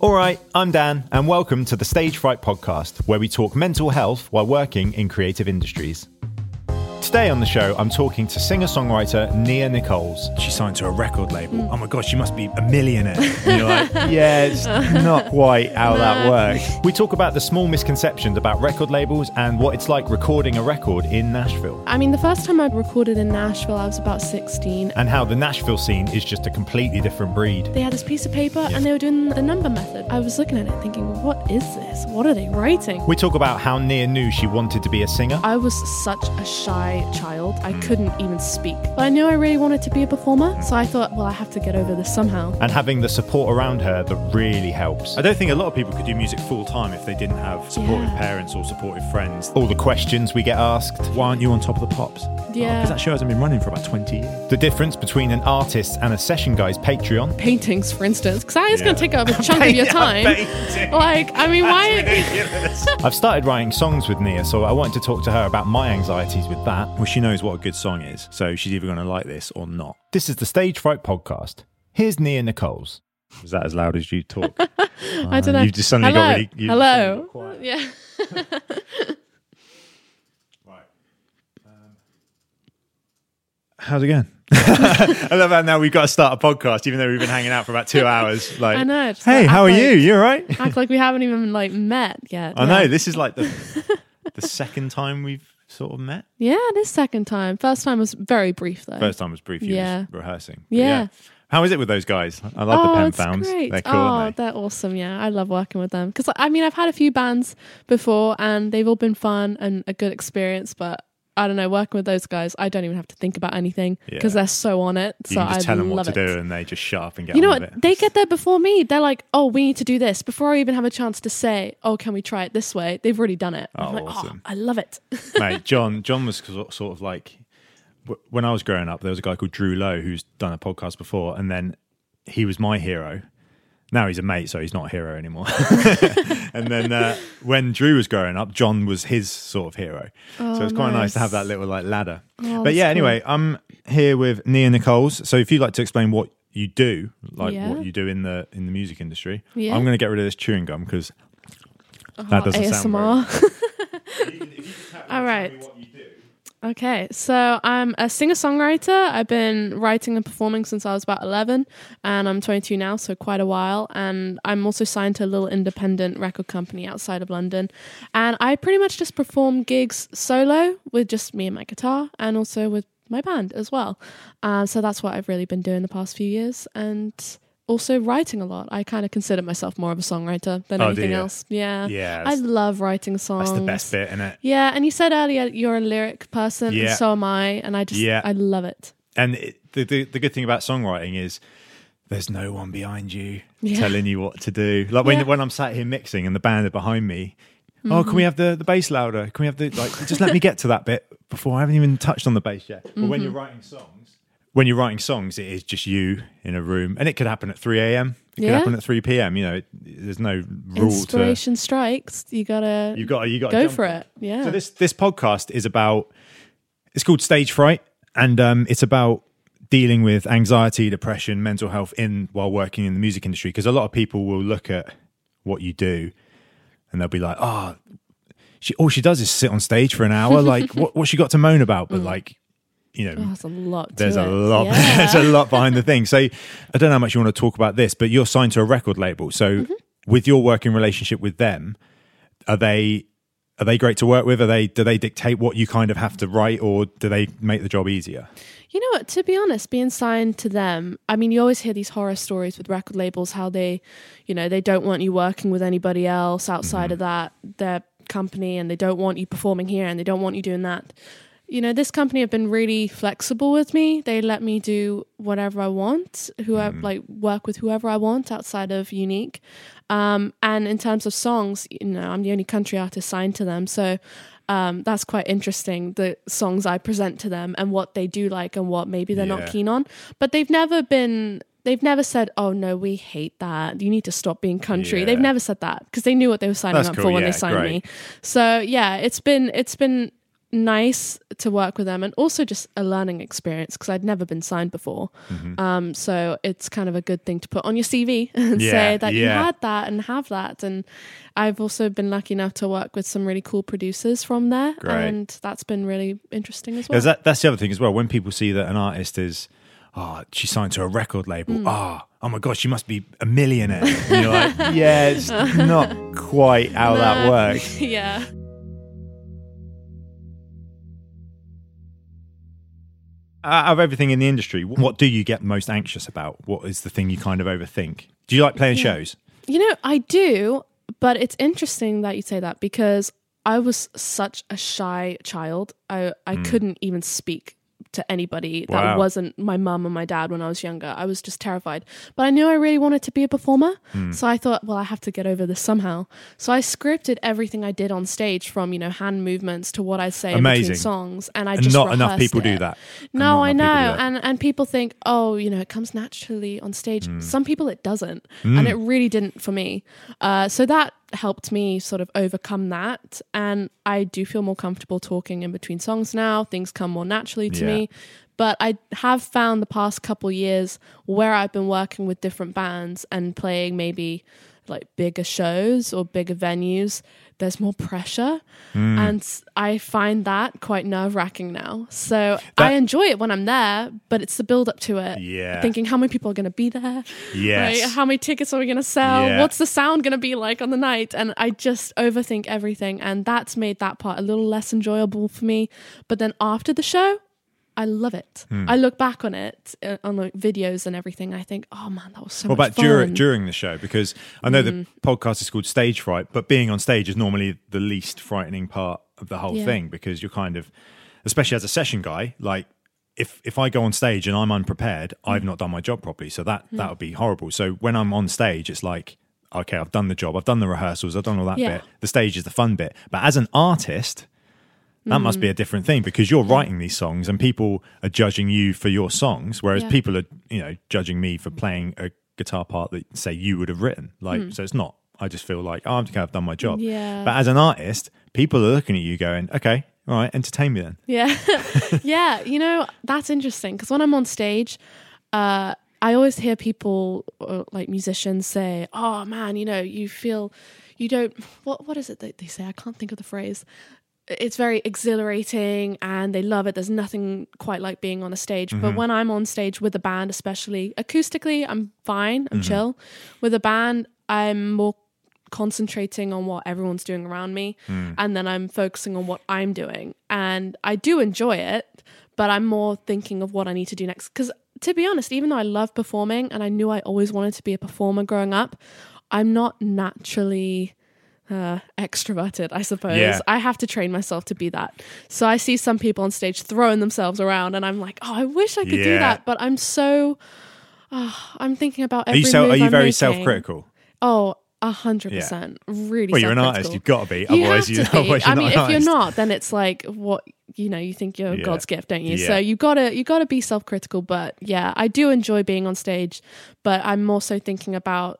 All right, I'm Dan, and welcome to the Stage Fright Podcast, where we talk mental health while working in creative industries. Today on the show, I'm talking to singer songwriter Nia Nicholls. She signed to a record label. Hmm. Oh my gosh, she must be a millionaire. And you're like, Yeah, it's not quite how that works. We talk about the small misconceptions about record labels and what it's like recording a record in Nashville, I mean, the first time I recorded in Nashville, I was about 16. and how the Nashville scene is just a completely different breed. They had this piece of paper and they were doing the number method. I was looking at it thinking, what is this? What are they writing? We talk about how Nia knew she wanted to be a singer, I was such a shy child. I couldn't even speak. But I knew I really wanted to be a performer, so I thought, well, I have to get over this somehow. and having the support around her that really helps. I don't think a lot of people could do music full time if they didn't have supportive Yeah. parents or supportive friends. All the questions we get asked, Why aren't you on top of the pops? Yeah. Because that show hasn't been running for about 20 years. the difference between an artist and a session guy's Patreon. Paintings, for instance, because that is going to take up a chunk of your time. Like, I mean, why? I've started writing songs with Nia, so I wanted to talk to her about my anxieties with that. Well, she knows what a good song is, so she's either going to like this or not. This is the Stage Fright Podcast. Here's Nia Nicholls. Was that as loud as you talk? I don't know. You've just suddenly Hello. got really. you've Hello. got quiet. Yeah. Right. Um, how's it going? I love how now we've got to start a podcast, even though we've been hanging out for about two hours. Like, I know, Hey, like how are act you? like- You all right? Act like we haven't even like met yet. I Yeah. know this is like the the second time we've sort of met. Yeah, this second time. First time was very brief though. First time was brief. You Yeah. rehearsing. But Yeah. How is it with those guys? I love the oh, pen it's founds. great. They're cool, oh, they? they're awesome. Yeah, I love working with them because I mean I've had a few bands before and they've all been fun and a good experience, but. I don't know. Working with those guys, I don't even have to think about anything because Yeah. they're so on it. You So can just I tell them what love to it. do, and they just shut up and get You know on what? with it. They get there before me. They're like, "Oh, we need to do this." Before I even have a chance to say, "Oh, can we try it this way?" They've already done it. I'm Oh, like, oh, awesome. I love it. mate. John, John was so- sort of like w- when I was growing up. There was a guy called Drew Lowe who's done a podcast before, and then he was my hero. Now he's a mate, so he's not a hero anymore. and then uh, when Drew was growing up, John was his sort of hero. so it's quite nice. to have that little like ladder. Oh, but yeah, cool. anyway, I'm here with Nia Nicholls. So if you'd like to explain what you do, like Yeah. what you do in the in the music industry, Yeah. I'm going to get rid of this chewing gum because that Oh, doesn't sound very ASMR. All right. Okay, so I'm a singer songwriter. I've been writing and performing since I was about 11, and I'm 22 now, so quite a while. And I'm also signed to a little independent record company outside of London. And I pretty much just perform gigs solo with just me and my guitar, and also with my band as well. Um, so that's what I've really been doing the past few years. And also writing a lot. I kind of consider myself more of a songwriter than Oh, anything else. Yeah. Yeah, I love writing songs. that's the best bit, isn't it? Yeah, and you said earlier you're a lyric person, Yeah. and so am I, and I just Yeah. I love it. And it, the, the the good thing about songwriting is there's no one behind you Yeah. telling you what to do. Like when when I'm sat here mixing and the band are behind me. Oh, can we mm-hmm. have the, the bass louder? Can we have the like? Just let me get to that bit before I haven't even touched on the bass yet. But when mm-hmm. you're writing songs, when you're writing songs, it is just you in a room, and it could happen at 3 a.m. It could happen at 3 p.m. You know, it, there's no rule to. Inspiration strikes. You gotta You gotta. you gotta go for it. Yeah. so this this podcast is about it's called Stage Fright, and um, it's about dealing with anxiety, depression, mental health in while working in the music industry. Because a lot of people will look at what you do, and they'll be like, "Oh, she all she does is sit on stage for an hour. Like, what what's she got to moan about?" But like, you know, oh, there's a lot. there's a it. lot Yeah. there's a lot behind the thing so i don't know how much you want to talk about this but you're signed to a record label so Mm-hmm. with your working relationship with them are they are they great to work with are they do they dictate what you kind of have to write or do they make the job easier You know what? To be honest, being signed to them, I mean, you always hear these horror stories with record labels how they, you know, they don't want you working with anybody else outside of that their company, and they don't want you performing here, and they don't want you doing that. You know, this company have been really flexible with me. They let me do whatever I want, whoever like work with whoever I want outside of Unique. Um, and in terms of songs, you know, I'm the only country artist signed to them, so um, that's quite interesting. The songs I present to them and what they do like and what maybe they're Yeah. not keen on. But they've never been. They've never said, "Oh no, we hate that. You need to stop being country." Yeah. They've never said that because they knew what they were signing That's up cool. for when Yeah, they signed great. me. So yeah, it's been it's been nice to work with them and also just a learning experience because I'd never been signed before. Mm-hmm. Um, so it's kind of a good thing to put on your CV and Yeah, say that you had that and have that. And I've also been lucky enough to work with some really cool producers from there. Great. And that's been really interesting as well. That, that's the other thing as well. When people see that an artist is, oh, she signed to a record label. Hmm. Ah, oh, my gosh, she must be a millionaire. And you're like, yeah, it's not quite how that works. yeah. Out of everything in the industry, hmm. what do you get most anxious about? What is the thing you kind of overthink? Do you like playing shows? You know, I do, but it's interesting that you say that because I was such a shy child. I, I hmm. couldn't even speak to anybody that Wow. wasn't my mum and my dad when I was younger. I was just terrified. But I knew I really wanted to be a performer. So I thought, well, I have to get over this somehow. So I scripted everything I did on stage from, you know, hand movements to what I say in Amazing. between songs. And I And just not enough people do that. No, I know, people do that. and and people think, oh, you know, it comes naturally on stage. Hmm. Some people it doesn't, and it really didn't for me. Uh, so that helped me sort of overcome that, and I do feel more comfortable talking in between songs now. Things come more naturally to Yeah. me. But I have found the past couple years where I've been working with different bands and playing maybe like bigger shows or bigger venues, there's more pressure. Hmm. And I find that quite nerve wracking now. So That- I enjoy it when I'm there, but it's the build up to it. Yeah. Thinking how many people are going to be there? Yes. Right? How many tickets are we going to sell? Yeah. What's the sound going to be like on the night? And I just overthink everything. And that's made that part a little less enjoyable for me. But then after the show, I love it. Hmm. I look back on it uh, on like videos and everything. I think, oh man, that was so What much about fun. during during the show? Because I know the Mm. podcast is called Stage Fright, but being on stage is normally the least frightening part of the whole Yeah. thing because you're kind of, especially as a session guy, like if if I go on stage and I'm unprepared, Mm. I've not done my job properly. So that that would be horrible. So when I'm on stage, it's like. Okay, I've done the job. I've done the rehearsals. I've done all that Yeah. bit. The stage is the fun bit. But as an artist, that must be Mm. a different thing because you're writing these songs and people are judging you for your songs, whereas Yeah. people are, you know, judging me for playing a guitar part that say you would have written. Like, so it's not. I just feel like oh, I'm okay, I've done my job. Mm. Yeah. But as an artist, people are looking at you going, okay, all right, entertain me then. Yeah. yeah. You know, that's interesting because when I'm on stage, uh, I always hear people uh, like musicians say, oh man, you know, you feel, you don't, what, what is it that they say? I can't think of the phrase. It's very exhilarating and they love it. There's nothing quite like being on a stage. But mm-hmm. when I'm on stage with a band, especially acoustically, I'm fine, I'm mm-hmm. chill. With a band, I'm more concentrating on what everyone's doing around me mm. and then I'm focusing on what I'm doing. And I do enjoy it, but I'm more thinking of what I need to do next. Because to be honest, even though I love performing and I knew I always wanted to be a performer growing up, I'm not naturally uh, extroverted, I suppose. Yeah. I have to train myself to be that. So I see some people on stage throwing themselves around, and I'm like, oh, I wish I could do that, but I'm so. ah, I'm thinking about Are every you so, move are you I'm very making. self-critical? Oh, a hundred percent. Really. Well, you're an artist. You've got to be. You Otherwise, have you, to be. I mean, not if you're not, then it's like what you know. You think you're Yeah. God's gift, don't you? Yeah. So you gotta you gotta be self critical. But yeah, I do enjoy being on stage, but I'm also thinking about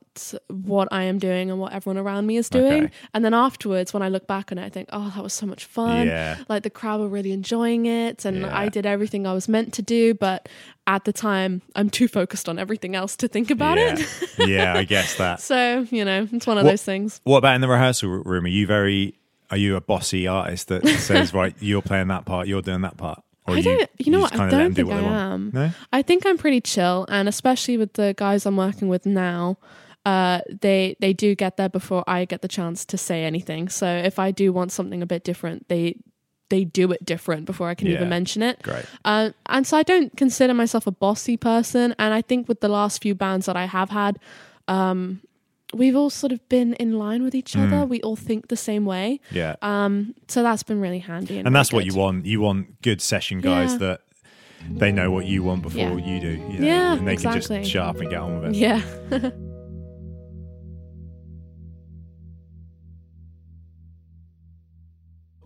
what I am doing and what everyone around me is doing. Okay. And then afterwards, when I look back on it, I think, oh, that was so much fun. Yeah. Like the crowd were really enjoying it, and. I did everything I was meant to do. But at the time, I'm too focused on everything else to think about yeah. it. yeah, I guess that. So you know, it's one of What- those things. What about in the rehearsal room? Are you very? Are you a bossy artist that says, right, you're playing that part, you're doing that part? Or I you, don't. You, know just what? I don't do think what I am. No? I think I'm pretty chill, and especially with the guys I'm working with now, uh, they they do get there before I get the chance to say anything. So if I do want something a bit different, they they do it different before I can Yeah. even mention it. Great. Uh, and so I don't consider myself a bossy person. And I think with the last few bands that I have had, um, we've all sort of been in line with each other. We all think the same way. Yeah. Um, so that's been really handy. And, and that's really what you want. You want good session guys Yeah. that they know what you want before Yeah. you do. you know, Yeah, and they can exactly. just shut up and get on with it. Yeah.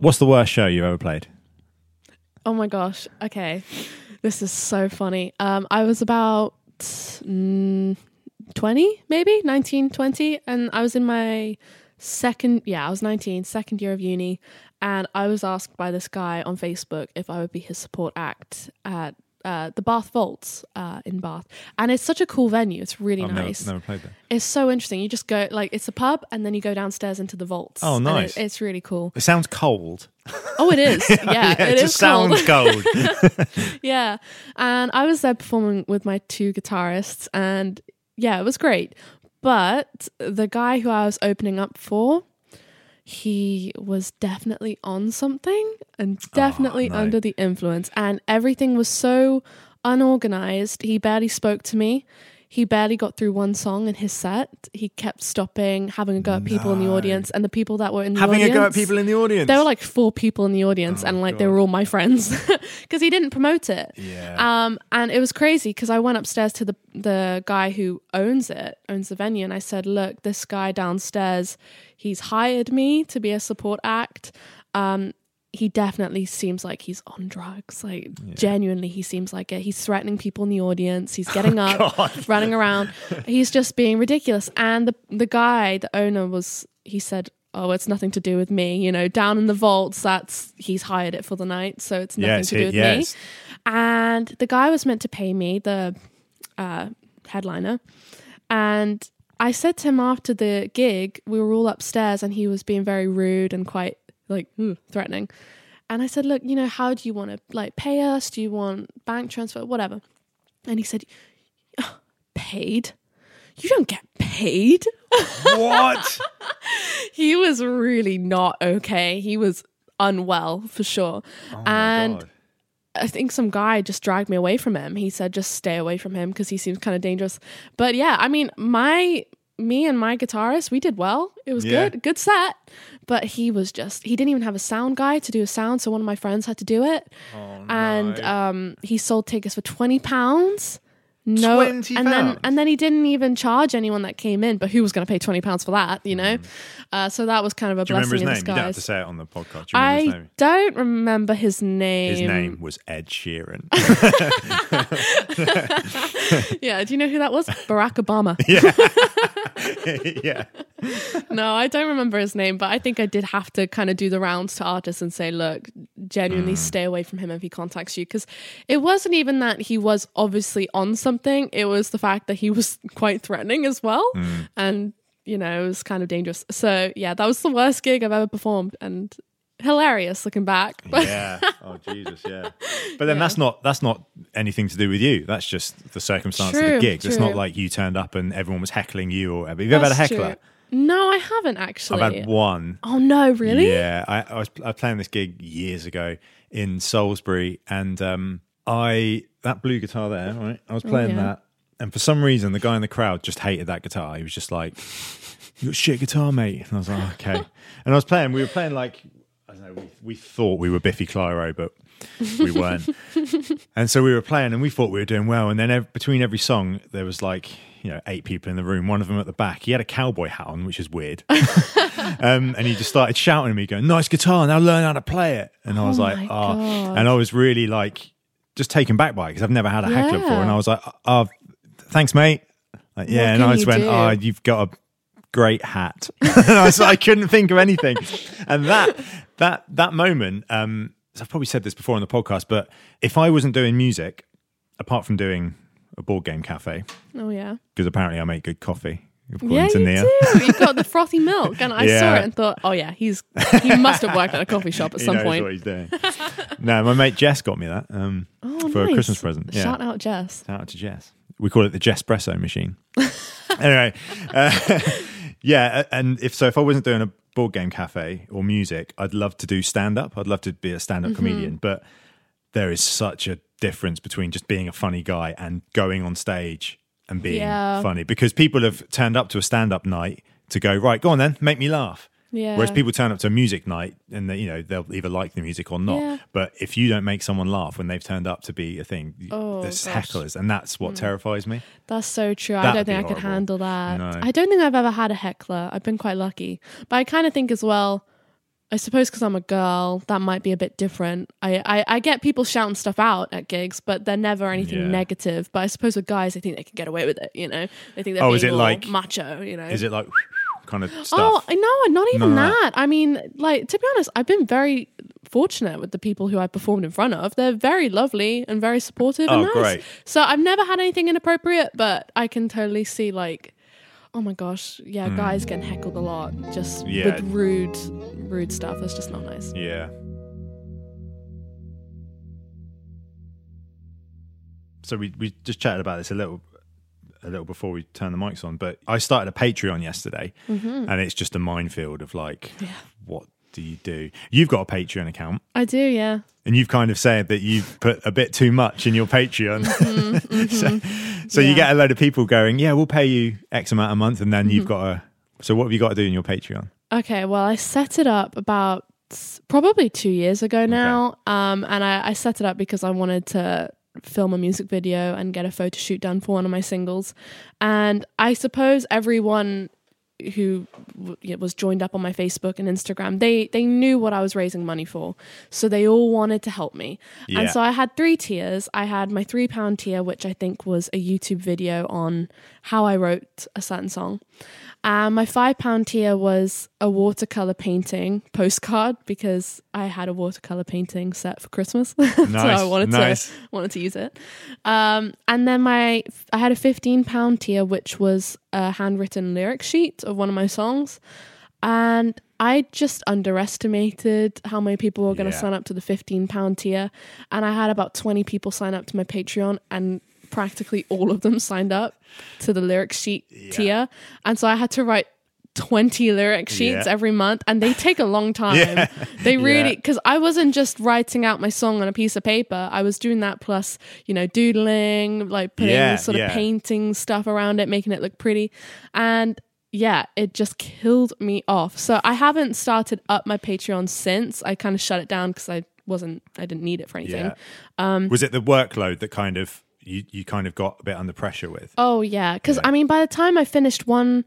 What's the worst show you've ever played? Oh my gosh. Okay. This is so funny. Um, I was about mm, 20, maybe 19, 20, and I was in my second yeah i was 19 second year of uni and i was asked by this guy on facebook if i would be his support act at uh, the Bath Vaults uh, in Bath, and it's such a cool venue. It's really nice. I've nice. never, never played there. It's so interesting. You just go like it's a pub, and then you go downstairs into the vaults. Oh, and it- nice. it's really cool. It sounds cold. Oh, it is. Yeah, it, it is just cold. sounds cold. yeah, and I was there performing with my two guitarists, and yeah, it was great. But the guy who I was opening up for, he was definitely on something and oh, definitely no. under the influence, and everything was so unorganized. He barely spoke to me. He barely got through one song in his set. He kept stopping, having a go at people in the audience, and the people that were in the Having audience. a go at people in the audience. There were like four people in the audience, Oh, and like they were all my friends because he didn't promote it. yeah. Um, and it was crazy because I went upstairs to the the guy who owns it, owns the venue, and I said, "Look, this guy downstairs, he's hired me to be a support act. Um, he definitely seems like he's on drugs. Like genuinely, he seems like it. He's threatening people in the audience. He's getting up, running around. He's just being ridiculous. And the the guy, the owner, was he said." Oh, it's nothing to do with me. You know, down in the vaults, that's he's hired it for the night, so it's nothing to do it- with me and the guy was meant to pay me the uh, headliner and i said to him after the gig we were all upstairs and he was being very rude and quite like "Ooh," threatening and i said look you know how do you want to like pay us do you want bank transfer whatever and he said "Oh, paid you don't get paid what? he was really not okay he was unwell for sure Oh and God. I think some guy just dragged me away from him. He said just stay away from him because he seems kind of dangerous. But yeah, I mean, my me and my guitarist, we did well. It was Yeah. good, good set. But he was just he didn't even have a sound guy to do a sound, so one of my friends had to do it. Oh, and no. um, he sold tickets for twenty pounds. No, 20 and then and then he didn't even charge anyone that came in. But who was going to pay twenty pounds for that? You know, uh, so that was kind of a. Do you remember blessing his in name? You don't have disguise. to say it on the podcast. Do you remember his I name? don't remember his name. His name was Ed Sheeran. Yeah, do you know who that was? Barack Obama. yeah, yeah. No, I don't remember his name, but I think I did have to kind of do the rounds to artists and say, look, genuinely Mm. stay away from him if he contacts you. Because it wasn't even that he was obviously on something, it was the fact that he was quite threatening as well. Mm. And, you know, it was kind of dangerous. So, yeah, that was the worst gig I've ever performed and hilarious looking back. But Yeah. Oh Jesus, yeah. But then that's not that's not anything to do with you. That's just the circumstance of the True, gig. It's not like you turned up and everyone was heckling you or whatever. Have you ever had a heckler? true. No, I haven't actually. I've had one. oh, no, really? Yeah, I, I was I was playing this gig years ago in Salisbury, and um, I that blue guitar there, right? I was playing Oh, yeah. that, and for some reason, the guy in the crowd just hated that guitar. He was just like, "You got shit guitar, mate," and I was like, "Okay." and I was playing. We were playing like I don't know. We, we thought we were Biffy Clyro, but we weren't. and so we were playing, and we thought we were doing well. And then ev- between every song, there was like you know eight people in the room. One of them at the back. He had a cowboy hat on, which is weird. um, and he just started shouting at me, going, "Nice guitar! Now learn how to play it." And I was Oh like, my "Oh," and I was really like just taken back by it because I've never had a heckler before. And I was like, "Oh, thanks, mate." Like, yeah, and I just went, do? "Oh, you've got a great hat." and I was like, I couldn't think of anything. And that that that moment, um, I've probably said this before on the podcast, but if I wasn't doing music, apart from doing a board game cafe, Oh, yeah. because apparently I make good coffee. Yeah, you Nia. do. You got the frothy milk, and I saw it and thought, "Oh yeah, he's he must have worked at a coffee shop at He some knows point." what he's doing. no, my mate Jess got me that um, Oh, for a. Christmas present. Yeah. Shout out Jess. Shout out to Jess. We call it the Jespresso machine. anyway, uh, yeah, and if so, if I wasn't doing a board game cafe or music, I'd love to do stand up. I'd love to be a stand Mm-hmm. up comedian, but there is such a difference between just being a funny guy and going on stage and being Yeah. funny because people have turned up to a stand up night to go right go on then make me laugh Yeah. whereas people turn up to a music night and they, you know they'll either like the music or not Yeah. but if you don't make someone laugh when they've turned up to be a thing Oh, there's gosh. hecklers and that's what mm. terrifies me That's so true. I That'd don't think I could handle that. No. I don't think I've ever had a heckler. I've been quite lucky, but I kind of think as well. I suppose because I'm a girl, that might be a bit different. I, I, I get people shouting stuff out at gigs, but they're never anything Yeah. negative. But I suppose with guys, they think they can get away with it. You know, they think they're Oh, is it like- macho? You know, is it like kind of stuff? Oh, stuff? no, not even of that. that. I mean, like to be honest, I've been very fortunate with the people who I performed in front of. They're very lovely and very supportive and Oh, nice. great. So I've never had anything inappropriate, but I can totally see like, oh my gosh, yeah, guys getting heckled a lot just. Yeah. with rude, rude stuff. That's just not nice. Yeah. So we, we just chatted about this a little a little before we turned the mics on, but I started a Patreon yesterday Mm-hmm. and it's just a minefield of like what do you do? You've got a Patreon account I do, yeah. and you've kind of said that you've put a bit too much in your Patreon. so so you get a load of people going, Yeah, we'll pay you X amount a month and then Mm-hmm. you've got a so what have you got to do in your Patreon? Okay, well, I set it up about probably two years ago now, um, and I, I set it up because I wanted to film a music video and get a photo shoot done for one of my singles, and I suppose everyone who was joined up on my Facebook and Instagram, they they knew what I was raising money for, so they all wanted to help me. Yeah. And so I had three tiers. I had my three pound tier, which I think was a YouTube video on how I wrote a certain song. And my five pound tier was a watercolor painting postcard because I had a watercolor painting set for Christmas, so I wanted nice. to wanted to use it. Um, and then my I had a fifteen pound tier, which was a handwritten lyric sheet of one of my songs, and I just underestimated how many people were going to Yeah. sign up to the fifteen pound tier, and I had about twenty people sign up to my Patreon, and practically all of them signed up to the lyric sheet tier, and so I had to write. 20 lyric sheets Yeah. every month and they take a long time. Yeah. They really Yeah. because I wasn't just writing out my song on a piece of paper. I was doing that plus, you know, doodling, like putting Yeah, sort of yeah. painting stuff around it, making it look pretty. And yeah, it just killed me off. So I haven't started up my Patreon since. I kind of shut it down because I wasn't, I didn't need it for anything. Yeah. Um, Was it the workload that kind of you, you kind of got a bit under pressure with? Oh yeah, because I mean, by the time I finished one,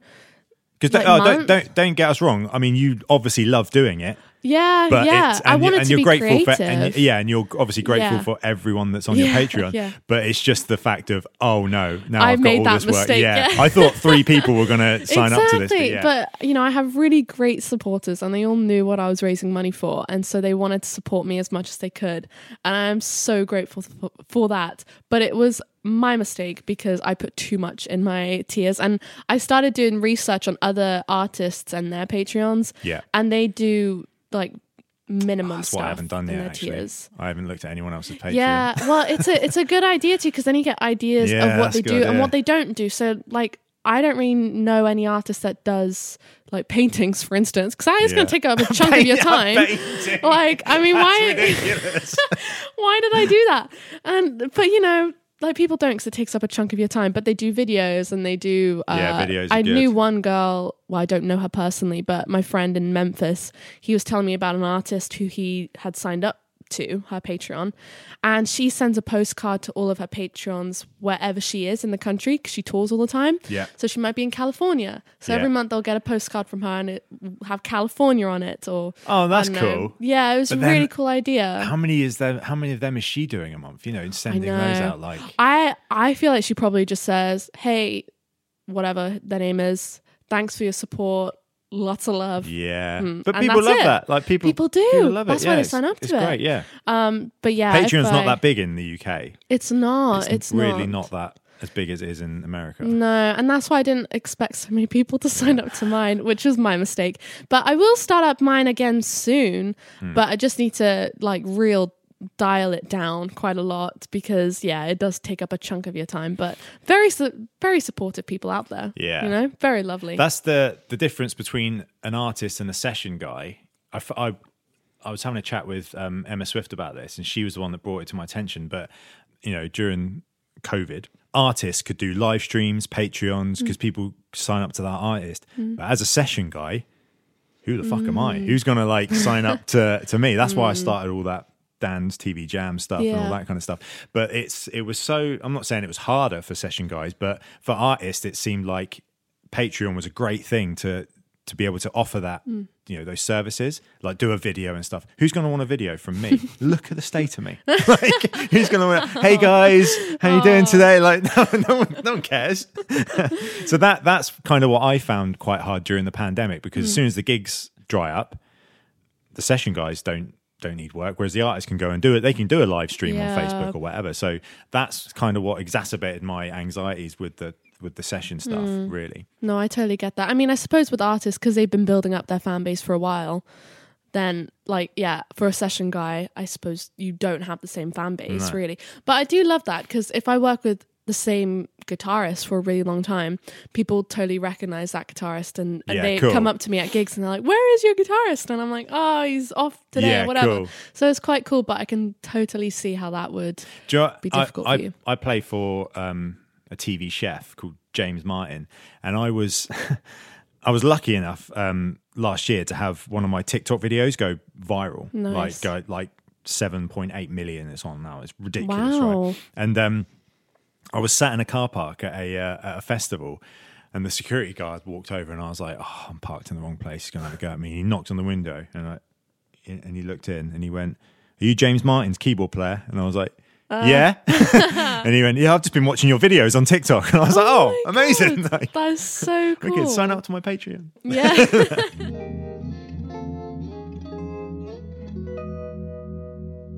Because like oh, don't, don't don't get us wrong. I mean, you obviously love doing it, yeah, but yeah, I and, you, to you're be grateful creative. for and yeah, and you're obviously grateful Yeah. for everyone that's on Yeah, your Patreon. yeah. But it's just the fact of oh no, now I I've got all that this work. mistake, Yeah. yeah. I thought three people were going to sign up to this. But yeah. but you know, I have really great supporters, and they all knew what I was raising money for, and so they wanted to support me as much as they could, and I am so grateful for, for that. But it was my mistake because I put too much in my tiers, and I started doing research on other artists and their Patreons, yeah. and they do like minimum oh, That's stuff why I haven't done their actually. tiers. I haven't looked at anyone else's Patreon. Yeah, well, it's a it's a good idea too because then you get ideas Yeah, of what they do good and what they don't do. So, like, I don't really know any artist that does like paintings, for instance, because that is going to take up a chunk of your time. Like, I mean, why why did I do that? And but you know. Like people don't because it takes up a chunk of your time, but they do videos and they do. Uh, Yeah, videos are I good. knew one girl. Well, I don't know her personally, but my friend in Memphis, he was telling me about an artist who he had signed up to her Patreon, and she sends a postcard to all of her patrons wherever she is in the country because she tours all the time. Yeah. So she might be in California. So Yeah. every month they'll get a postcard from her and it will have California on it. Or Oh, that's I don't know. cool. Yeah, it was But a then really cool idea. How many is there? How many of them is she doing a month? You know, and sending those out like I I feel like she probably just says, "Hey, whatever their name is, thanks for your support, lots of love." yeah. Mm, But and people love it. that. Like people, People do. People love That's it. why yeah, they sign up to it's it. great. Yeah. Um, but yeah, Patreon's not that big in the UK. It's not. It's, really not. not that as big as it is in America. No, and that's why I didn't expect so many people to sign up to mine, which was my mistake. But I will start up mine again soon. Hmm. But I just need to like real dial it down quite a lot because yeah, it does take up a chunk of your time. But very su- very supportive people out there. Yeah. you know, very lovely. That's the the difference between an artist and a session guy. I, f- I, I was having a chat with um, Emma Swift about this, and she was the one that brought it to my attention. But you know, during COVID, artists could do live streams, Patreons, mm. because people sign up to that artist. Mm. But as a session guy, who the fuck am I? Mm. Who's gonna like sign up to to me? That's why I started all that Dan's TV Jam stuff and all that kind of stuff. But it's it was so. I'm not saying it was harder for session guys, but for artists, it seemed like Patreon was a great thing to to be able to offer that, Hmm. you know, those services, like do a video and stuff. Who's going to want a video from me? Look at the state of me. like, who's going to want? Hey guys, how you doing today? Like, no, no one, no one cares. so that that's kind of what I found quite hard during the pandemic because Hmm. as soon as the gigs dry up, the session guys don't don't need work whereas the artists can go and do it they can do a live stream Yeah. on facebook or whatever so that's kind of what exacerbated my anxieties with the with the session stuff Hmm. really No, I totally get that. I mean, I suppose with artists because they've been building up their fan base for a while, then like yeah, for a session guy, I suppose you don't have the same fan base No. really. But I do love that because if I work with the same guitarist for a really long time, people totally recognize that guitarist and, and Yeah, they cool. come up to me at gigs and they're like, "Where is your guitarist?" And I'm like, "Oh, he's off today, Yeah, or whatever." cool. So it's quite cool, but I can totally see how that would. You know, Be I- difficult I, for you. I, play for um, a TV chef called James Martin, and I was I was lucky enough um, last year to have one of my TikTok videos go viral, Nice. like go like seven point eight million. It's on now. It's ridiculous, Wow. right? And um, I was sat in a car park at a uh, at a festival. And the security guard walked over, and I was like, "Oh, I'm parked in the wrong place. He's going to have a go at me." And He knocked on the window, and I, and he looked in, and he went, "Are you James Martin's keyboard player?" And I was like, Uh. "Yeah." and he went, "Yeah, I've just been watching your videos on TikTok." And I was like, "Oh, my amazing! Like, that is so cool. wicked. Sign up to my Patreon." Yeah.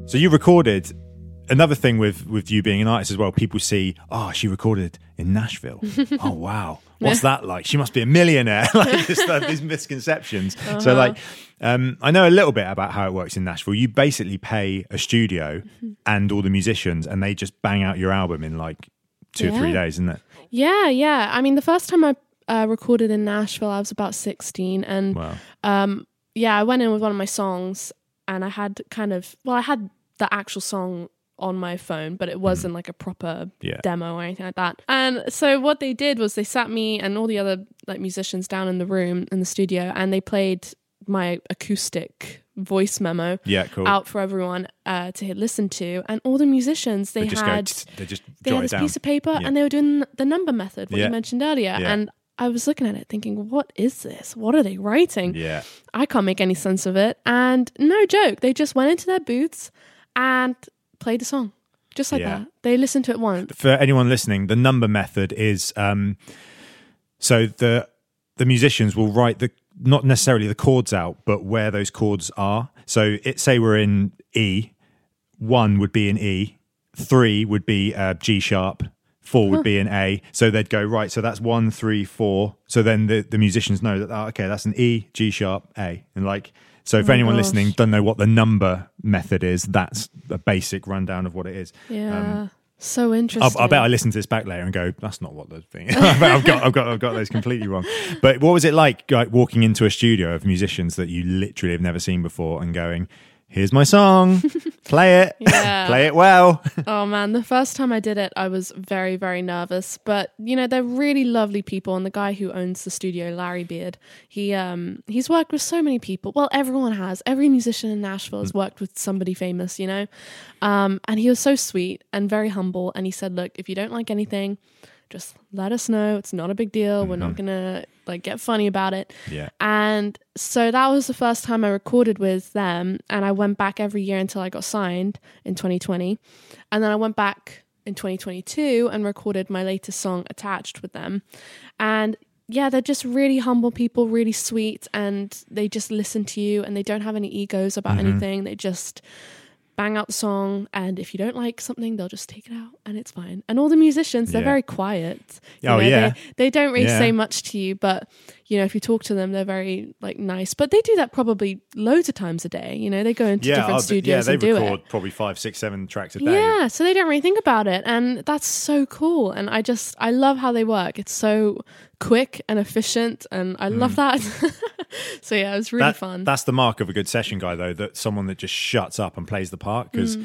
So you recorded another thing with with you being an artist as well. People see, "Oh, she recorded in Nashville." oh, wow. What's that like? She must be a millionaire. like just uh, these misconceptions. Uh-huh. So like, um, I know a little bit about how it works in Nashville. You basically pay a studio Mm-hmm. and all the musicians, and they just bang out your album in like two or three days, isn't it? Yeah, yeah. I mean, the first time I uh, recorded in Nashville, I was about 16. And Wow. um, yeah, I went in with one of my songs and I had kind of, well, I had the actual song on my phone, but it wasn't like a proper Mm. Yeah. demo or anything like that. And so what they did was they sat me and all the other like musicians down in the room in the studio and they played my acoustic voice memo Yeah, cool. out for everyone uh, to listen to. And all the musicians, they, they had go. They just they had this down. piece of paper Yeah. and they were doing the number method, what Yeah. you mentioned earlier. And I was looking at it thinking, what is this? What are they writing? yeah. I can't make any sense of it. And no joke, they just went into their booths and played the song. Just like Yeah. that. They listened to it once. for anyone listening, the number method is um, so the the musicians will write the not necessarily the chords out, but where those chords are. So it say we're in E, one would be in E, three would be uh, G sharp, four would be in A. So they'd go right. So that's one, three, four. So then the the musicians know that oh, okay, that's an E, G sharp, A, and like. So if oh my anyone gosh. listening don't know what the number method is, that's a basic rundown of what it is. Yeah. Um, so interesting. I bet I listen to this back later and go, "That's not what the thing." Is. I've got, I've got, I've got those completely wrong. But what was it like, like walking into a studio of musicians that you literally have never seen before and going, "Here's my song, play it, Yeah. play it well." Oh man, the first time I did it, I was very, very nervous. But you know, they're really lovely people, and the guy who owns the studio, Larry Beard, he um he's worked with so many people. Well, everyone has. Every musician in Nashville has worked with somebody famous, you know. Um, and he was so sweet and very humble. And he said, "Look, if you don't like anything, just let us know. It's not a big deal. We're not gonna like get funny about it." Yeah, And so that was the first time I recorded with them. And I went back every year until I got signed in 2020. And then I went back in 2022 and recorded my latest song, Attached, with them. And yeah, they're just really humble people, really sweet. And they just listen to you and they don't have any egos about mm-hmm. anything. They just bang out the song. And if you don't like something, they'll just take it out and it's fine. And all the musicians, they're Yeah. very quiet. You Oh, know, yeah. They, they don't really Yeah. say much to you, but you know, if you talk to them, they're very like nice. But they do that probably loads of times a day. You know, they go into yeah, different I'll studios yeah. They and do it. probably five, six, seven tracks a day. Yeah, so they don't really think about it, and that's so cool. And I just I love how they work. It's so quick and efficient, and I love that. so yeah, it was really Mm. That- fun. That's the mark of a good session guy, though. That someone that just shuts up and plays the part because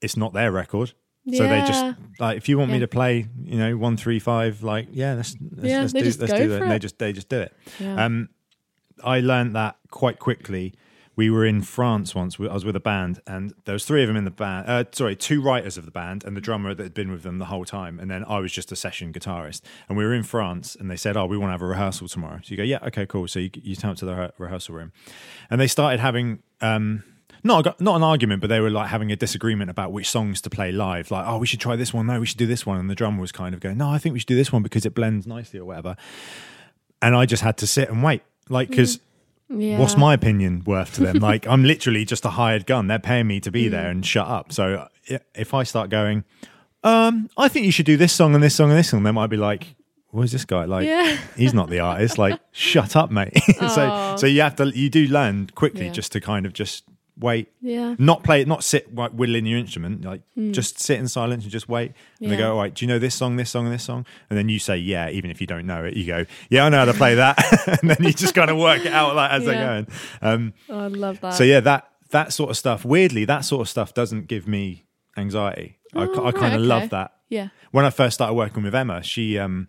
it's not their record. So they just Mm. Like if you want me to play, you know, one three five, like yeah, let's let's, Yeah, let's do let's do that. And they just they just do it. Yeah. Um, I learned that quite quickly we were in France once. I was with a band, and there was three of them in the band. Uh, sorry, two writers of the band, and the drummer that had been with them the whole time. And then I was just a session guitarist. And we were in France, and they said, "Oh, we want to have a rehearsal tomorrow." So you go, "Yeah, okay, cool." So you, you turn up to the re- rehearsal room, and they started having. Um, not not an argument, but they were like having a disagreement about which songs to play live. Like, oh, we should try this one. No, we should do this one. And the drummer was kind of going, no, I think we should do this one because it blends nicely or whatever. And I just had to sit and wait, like, because Yeah. what's my opinion worth to them? like, I'm literally just a hired gun. They're paying me to be there Mm. and shut up. So if I start going, um, I think you should do this song and this song and this song, they might be like, "Where's this guy? Like, Yeah. he's not the artist. Like, shut up, mate." so, so you have to, you do learn quickly Yeah. just to kind of just wait, Yeah. not play it, not sit like whittling your instrument, like just sit in silence and just wait. And they Hmm. Go, all right, do you know this song, this song, and this song? And then you say, yeah, even if you don't know it, you go, yeah, I know how to play that. and then you just kind of work it out like as they're going. Um, Oh, I love that. so yeah, that that sort of stuff. Weirdly, that sort of stuff doesn't give me anxiety. I, Oh, I kind right, of love that. Yeah. When I first started working with Emma, she um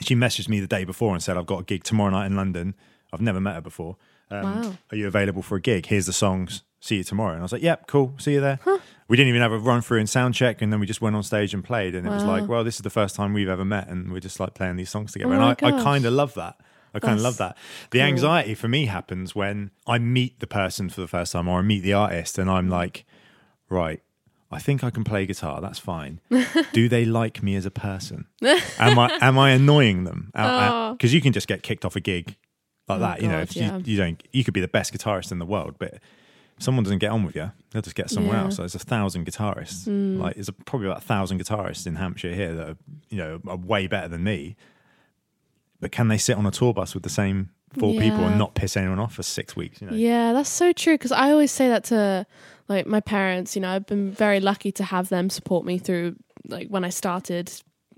she messaged me the day before and said, "I've got a gig tomorrow night in London. I've never met her before. Um, Wow. Are you available for a gig? Here's the songs. See you tomorrow." And I was like, "Yep, cool. See you there." We didn't even have a run through and sound check, and then we just went on stage and played. And it was like, "Well, this is the first time we've ever met, and we're just like playing these songs together." Oh and I, I kind of love that. I kind of love that. The cool. anxiety for me happens when I meet the person for the first time or I meet the artist and I'm like, right, I think I can play guitar. That's fine. Do they like me as a person? am I am I annoying them? Oh. Because you can just get kicked off a gig like oh, that. You know, if yeah. you, you don't, you could be the best guitarist in the world, but if someone doesn't get on with you, they'll just get somewhere Yeah. Else. So there's a thousand guitarists. Hmm. Like there's a, probably about a thousand guitarists in Hampshire here that are, you know are way better than me. But can they sit on a tour bus with the same four people and not piss anyone off for six weeks? You know, Yeah, that's so true. Because I always say that to like my parents. You know, I've been very lucky to have them support me through like when I started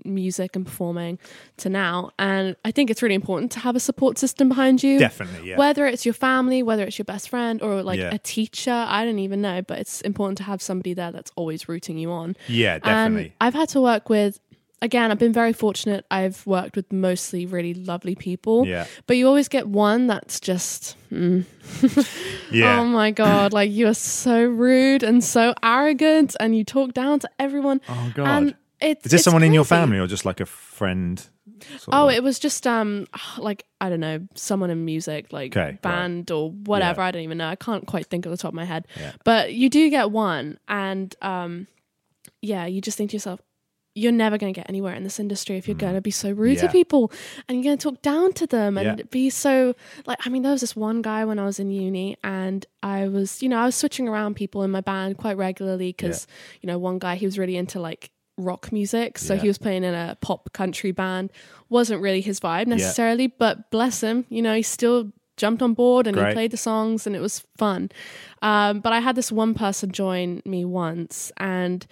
music and performing to now. And I think it's really important to have a support system behind you. definitely. Yeah, Whether it's your family, whether it's your best friend, or like Yeah. a teacher, I don't even know. But it's important to have somebody there that's always rooting you on. yeah, definitely. And I've had to work with, again, I've been very fortunate. I've worked with mostly really lovely people. Yeah. But you always get one that's just, mm, yeah, oh my God, like you are so rude and so arrogant and you talk down to everyone. Oh, God. And it's, Is this it's someone in your crazy. family or just like a friend? sort of Oh, like- it was just um like I don't know, someone in music, like Okay, band or whatever. Yeah. I don't even know. I can't quite think of the top of my head. Yeah. But you do get one, and um, yeah, you just think to yourself, you're never going to get anywhere in this industry if you're going to be so rude to Mm. People and you're going to talk down to them and Yeah. be so like. I mean, there was this one guy when I was in uni, and I was, you know, I was switching around people in my band quite regularly because, you know, one guy he was really into like rock music, so Yeah. he was playing in a pop country band. wasn't really his vibe necessarily, but bless him, you know, he still jumped on board and Great. he played the songs and it was fun. Um, but I had this one person join me once and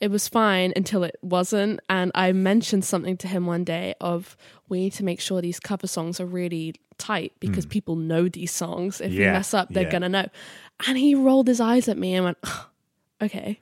it was fine until it wasn't. And I mentioned something to him one day of we need to make sure these cover songs are really tight because people know these songs. If we. Yeah, mess up, they're yeah. gonna know. And he rolled his eyes at me and went, okay.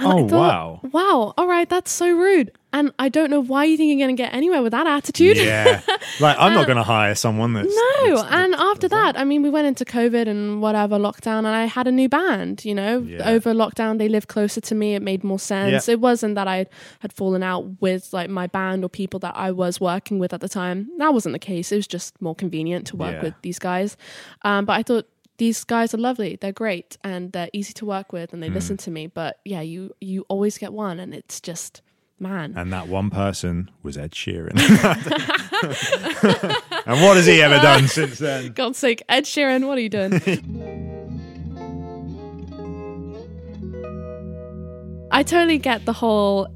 Oh, thought, wow. Wow. All right. That's so rude. And I don't know why you think you're going to get anywhere with that attitude. yeah. Like I'm not going to hire someone that's No, that's- and after that, I mean, we went into COVID and whatever lockdown, and I had a new band. You know, Yeah. over lockdown, they lived closer to me. It made more sense. Yeah. It wasn't that I had fallen out with like my band or people that I was working with at the time. That wasn't the case. It was just more convenient to work Yeah. with these guys. Um, but I thought these guys are lovely. They're great and they're easy to work with, Hmm. and they listen to me. But yeah, you you always get one, and it's just man. And that one person was Ed Sheeran. and what has he ever done since then? God's sake, Ed Sheeran, what are you doing? I totally get the whole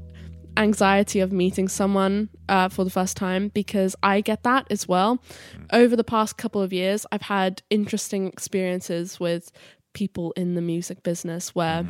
anxiety of meeting someone uh, for the first time because I get that as well. Over the past couple of years, I've had interesting experiences with people in the music business where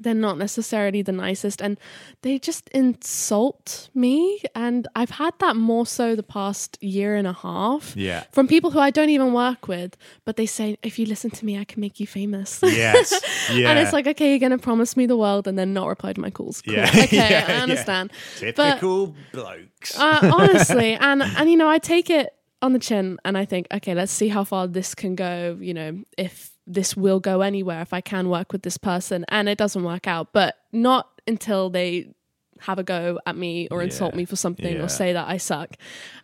they're not necessarily the nicest and they just insult me. And I've had that more so the past year and a half Yeah. from people who I don't even work with, but they say, if you listen to me, I can make you famous. Yes. Yeah. And it's like, okay, you're going to promise me the world and then not reply to my calls. Cool. Yeah. Okay, Yeah, I understand. typical blokes. Uh, honestly, and and you know, I take it on the chin and I think, okay, let's see how far this can go. You know, if this will go anywhere, if I can work with this person, and it doesn't work out, but not until they have a go at me or insult me for something Yeah. or say that I suck.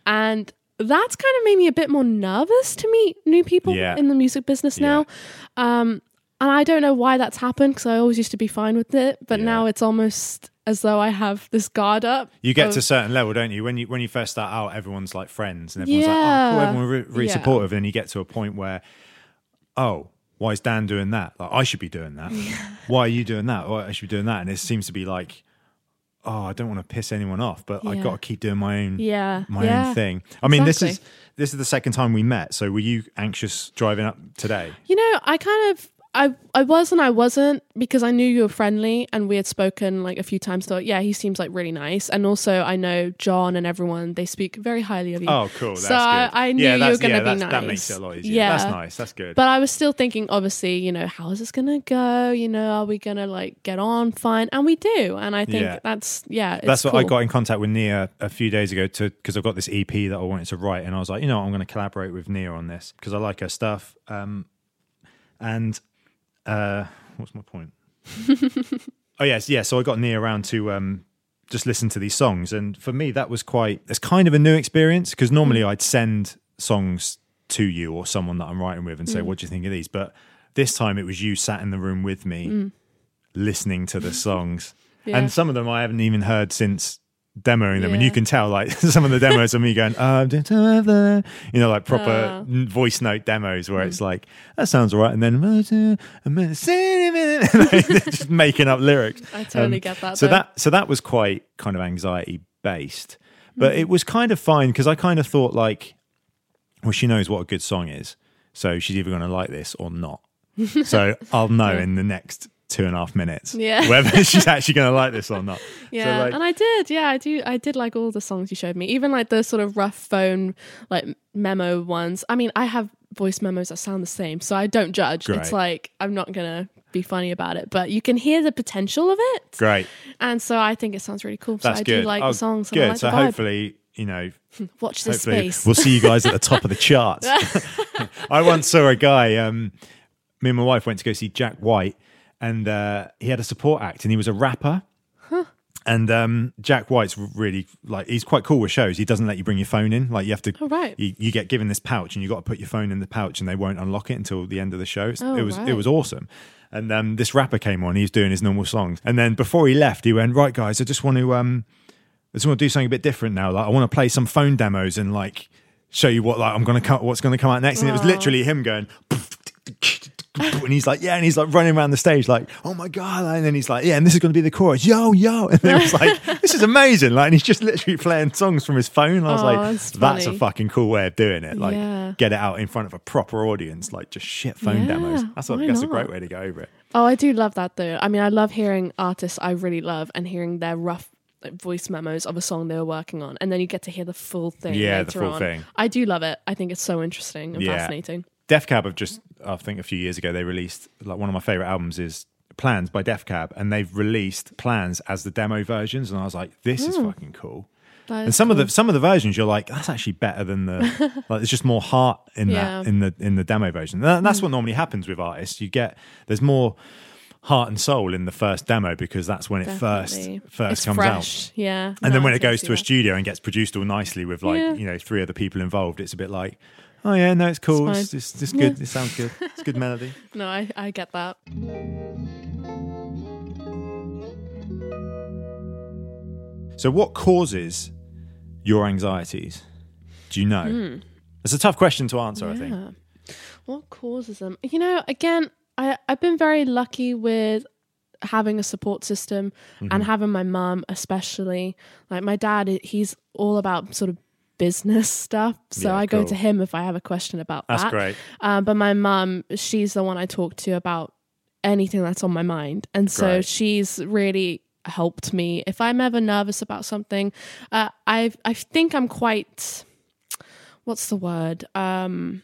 And that's kind of made me a bit more nervous to meet new people Yeah. in the music business Yeah. now. Um, and I don't know why that's happened because I always used to be fine with it, but Yeah. now it's almost as though I have this guard up. You get of- to a certain level, don't you? When you when you first start out, everyone's like friends, and everyone's like, "Oh, cool." Yeah. Everyone re- really Yeah. supportive, and then you get to a point where, oh, why is Dan doing that? Like, I should be doing that. Why are you doing that? Why I should be doing that? And it seems to be like, oh, I don't want to piss anyone off, but I Yeah. got to keep doing my own Yeah, my yeah. own thing. I mean, this is this is the second time we met. So were you anxious driving up today? You know, I kind of I I was and I wasn't because I knew you were friendly and we had spoken like a few times. Thought, yeah, he seems like really nice, and also I know John and everyone. They speak very highly of you. Oh, cool. That's so I. I knew yeah, you were going to yeah, be nice. That makes it a lot easier. Yeah, That's nice. That's good. But I was still thinking, obviously, you know, how is this going to go? You know, are we going to like get on fine? And we do. And I think Yeah. that's yeah. It's That's what I got in contact with Nia a few days ago to because I've got this EP that I wanted to write, and I was like, you know, what, I'm going to collaborate with Nia on this because I like her stuff. Um, and uh, what's my point? oh yes, yeah. So I got Nia around to um, just listen to these songs, and for me, that was quite. It's kind of a new experience because normally I'd send songs to you or someone that I'm writing with and say, "What do you think of these?" But this time it was you sat in the room with me, listening to the songs, Yeah. and some of them I haven't even heard since demoing them, and you can tell like some of the demos of me going, uh, didn't I have the-" you know, like proper Uh. voice note demos where Mm. it's like that sounds all right, and then just making up lyrics. I totally Um, get that. So though. that so that was quite kind of anxiety based, Mm. but it was kind of fine because I kind of thought like, well, she knows what a good song is, so she's either going to like this or not. so I'll know in the next two and a half minutes Yeah. whether she's actually going to like this or not. Yeah, so like, and I did. Yeah, I do. I did like all the songs you showed me, even like the sort of rough phone like memo ones. I mean, I have voice memos that sound the same, so I don't judge. Great. It's like I'm not gonna be funny about it, but you can hear the potential of it, great, and so I think it sounds really cool. So that's I good. do like Oh, the songs. Good. Like so hopefully, you know, Watch this space. we'll see you guys at the top of the charts. I once saw a guy. Um, me and my wife went to go see Jack White, and uh, he had a support act, and he was a rapper. And um, Jack White's really like he's quite cool with shows. He doesn't let you bring your phone in. Like you have to, Oh, right. you, you get given this pouch, and you got to put your phone in the pouch, and they won't unlock it until the end of the show. Oh, it was it was awesome. And um, this rapper came on. He was doing his normal songs, and then before he left, he went, "Right, guys, I just want to um, I just want to do something a bit different now. Like I want to play some phone demos and like show you what like I'm gonna come what's gonna come out next. And it was literally him going and he's like, yeah, and he's like running around the stage like, oh my god, and then he's like, yeah, and this is gonna be the chorus, yo, yo, and it was like, this is amazing, like, and he's just literally playing songs from his phone. And I was Aw, like, that's that's a fucking cool way of doing it. Like, Yeah. get it out in front of a proper audience, like just shit phone Yeah, demos. That's a, that's a great way to go over it. Oh, I do love that though. I mean, I love hearing artists I really love and hearing their rough like, voice memos of a song they were working on, and then you get to hear the full thing. Yeah, the later full on. thing. I do love it. I think it's so interesting and Yeah. fascinating. Death Cab have just, I think a few years ago, they released like one of my favorite albums is Plans by Death Cab, and they've released Plans as the demo versions, and I was like, this is hmm. fucking cool. That And is some of cool. the some of the versions, you're like, that's actually better than the like. There's just more heart in Yeah. that in the in the demo version. And that's hmm. what normally happens with artists. You get there's more heart and soul in the first demo because that's when it Definitely. first first it's comes fresh. out. Yeah. And No, then I when it totally goes see to a that. studio and gets produced all nicely with like Yeah. you know three other people involved, it's a bit like, oh yeah, no, it's cool. It's It's it's, it's good. It sounds good. It's good melody. No, I, I get that. So, what causes your anxieties? Do you know? It's a tough question to answer. I think. What causes them? You know, again, I, I've been very lucky with having a support system Mm-hmm. and having my mum, especially. Like my dad, he's all about sort of business stuff. So Yeah, I go cool. to him if I have a question about that. That's that. great. Um, but my mum, she's the one I talk to about anything that's on my mind. And so Great. she's really helped me. If I'm ever nervous about something, uh, I I think I'm quite what's the word? Um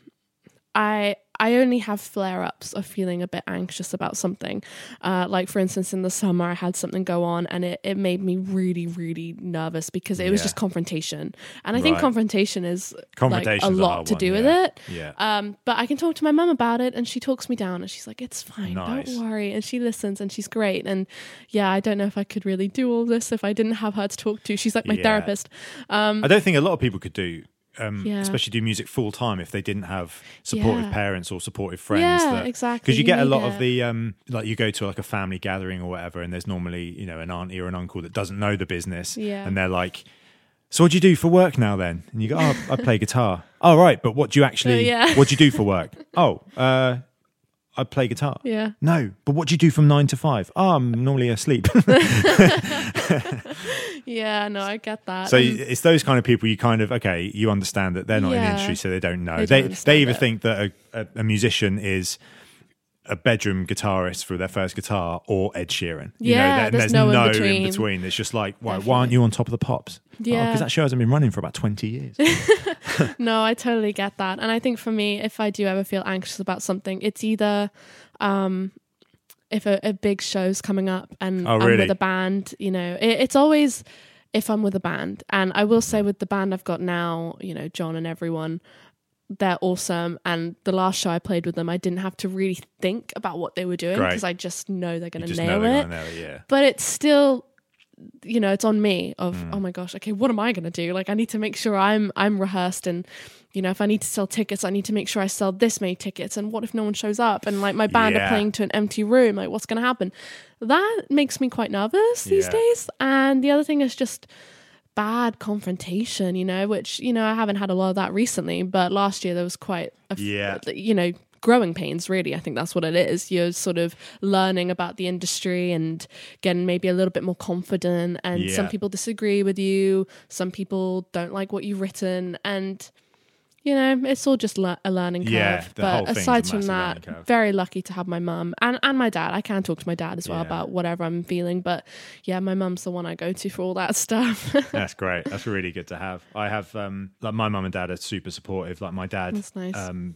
I I only have flare ups of feeling a bit anxious about something. Uh, like, for instance, in the summer, I had something go on and it, it made me really, really nervous because it was Yeah. think just confrontation. And I think confrontation is like, a lot to one, do with yeah. it. Yeah. Um, but I can talk to my mum about it and she talks me down and she's like, it's fine, Nice. don't worry. And she listens and she's great. And yeah, I don't know if I could really do all this if I didn't have her to talk to. She's like my Yeah. therapist. Um, I don't think a lot of people could do, um, Yeah. especially do music full time if they didn't have supportive Yeah. parents or supportive friends. Yeah, that, exactly. Because you You get a lot of the, um, like you go to like a family gathering or whatever, and there's normally you know an auntie or an uncle that doesn't know the business, Yeah. and they're like. So what do you do for work now then? And you go, oh, I play guitar. Oh, right. But what do you actually, Oh, yeah. what do you do for work? Oh, uh, I play guitar. yeah. No, but what do you do from nine to five? Oh, I'm normally asleep. Yeah, no, I get that. So And- it's those kind of people you kind of okay, you understand that they're not in the industry, so they don't know. They They they, either it. think that a, a, a musician is a bedroom guitarist for their first guitar or Ed Sheeran. You Yeah, know, there- there's there's no no, in in between. between. It's just like, why, why aren't you on top of the pops? Yeah. because that show hasn't been running for about twenty years. no, I totally get that. And I think for me, if I do ever feel anxious about something, it's either um, if a, a big show's coming up and Oh, I'm really? with a band, you know, it, it's always if I'm with a band. And I will say with the band I've got now, you know, John and everyone, they're awesome. And the last show I played with them, I didn't have to really think about what they were doing because I just know they're going to nail it. gonna nail it. Yeah. But it's still you know it's on me of Mm. oh my gosh okay what am i going to do like i need to make sure i'm i'm rehearsed and you know if i need to sell tickets i need to make sure i sell this many tickets and what if no one shows up and like my band Yeah. are playing to an empty room like what's going to happen that makes me quite nervous these Yeah. days and the other thing is just bad confrontation you know which you know i haven't had a lot of that recently but last year there was quite a f- Yeah. Uh, you know growing pains really i think that's what it is you're sort of learning about the industry and getting maybe a little bit more confident and some people disagree with you some people don't like what you've written and you know it's all just le- a learning curve Yeah, but aside from that very lucky to have my mum and, and my dad i can talk to my dad as well Yeah. about whatever i'm feeling but yeah my mum's the one i go to for all that stuff That's great. That's really good to have. I have um like my mum and dad are super supportive. Like my dad That's nice. um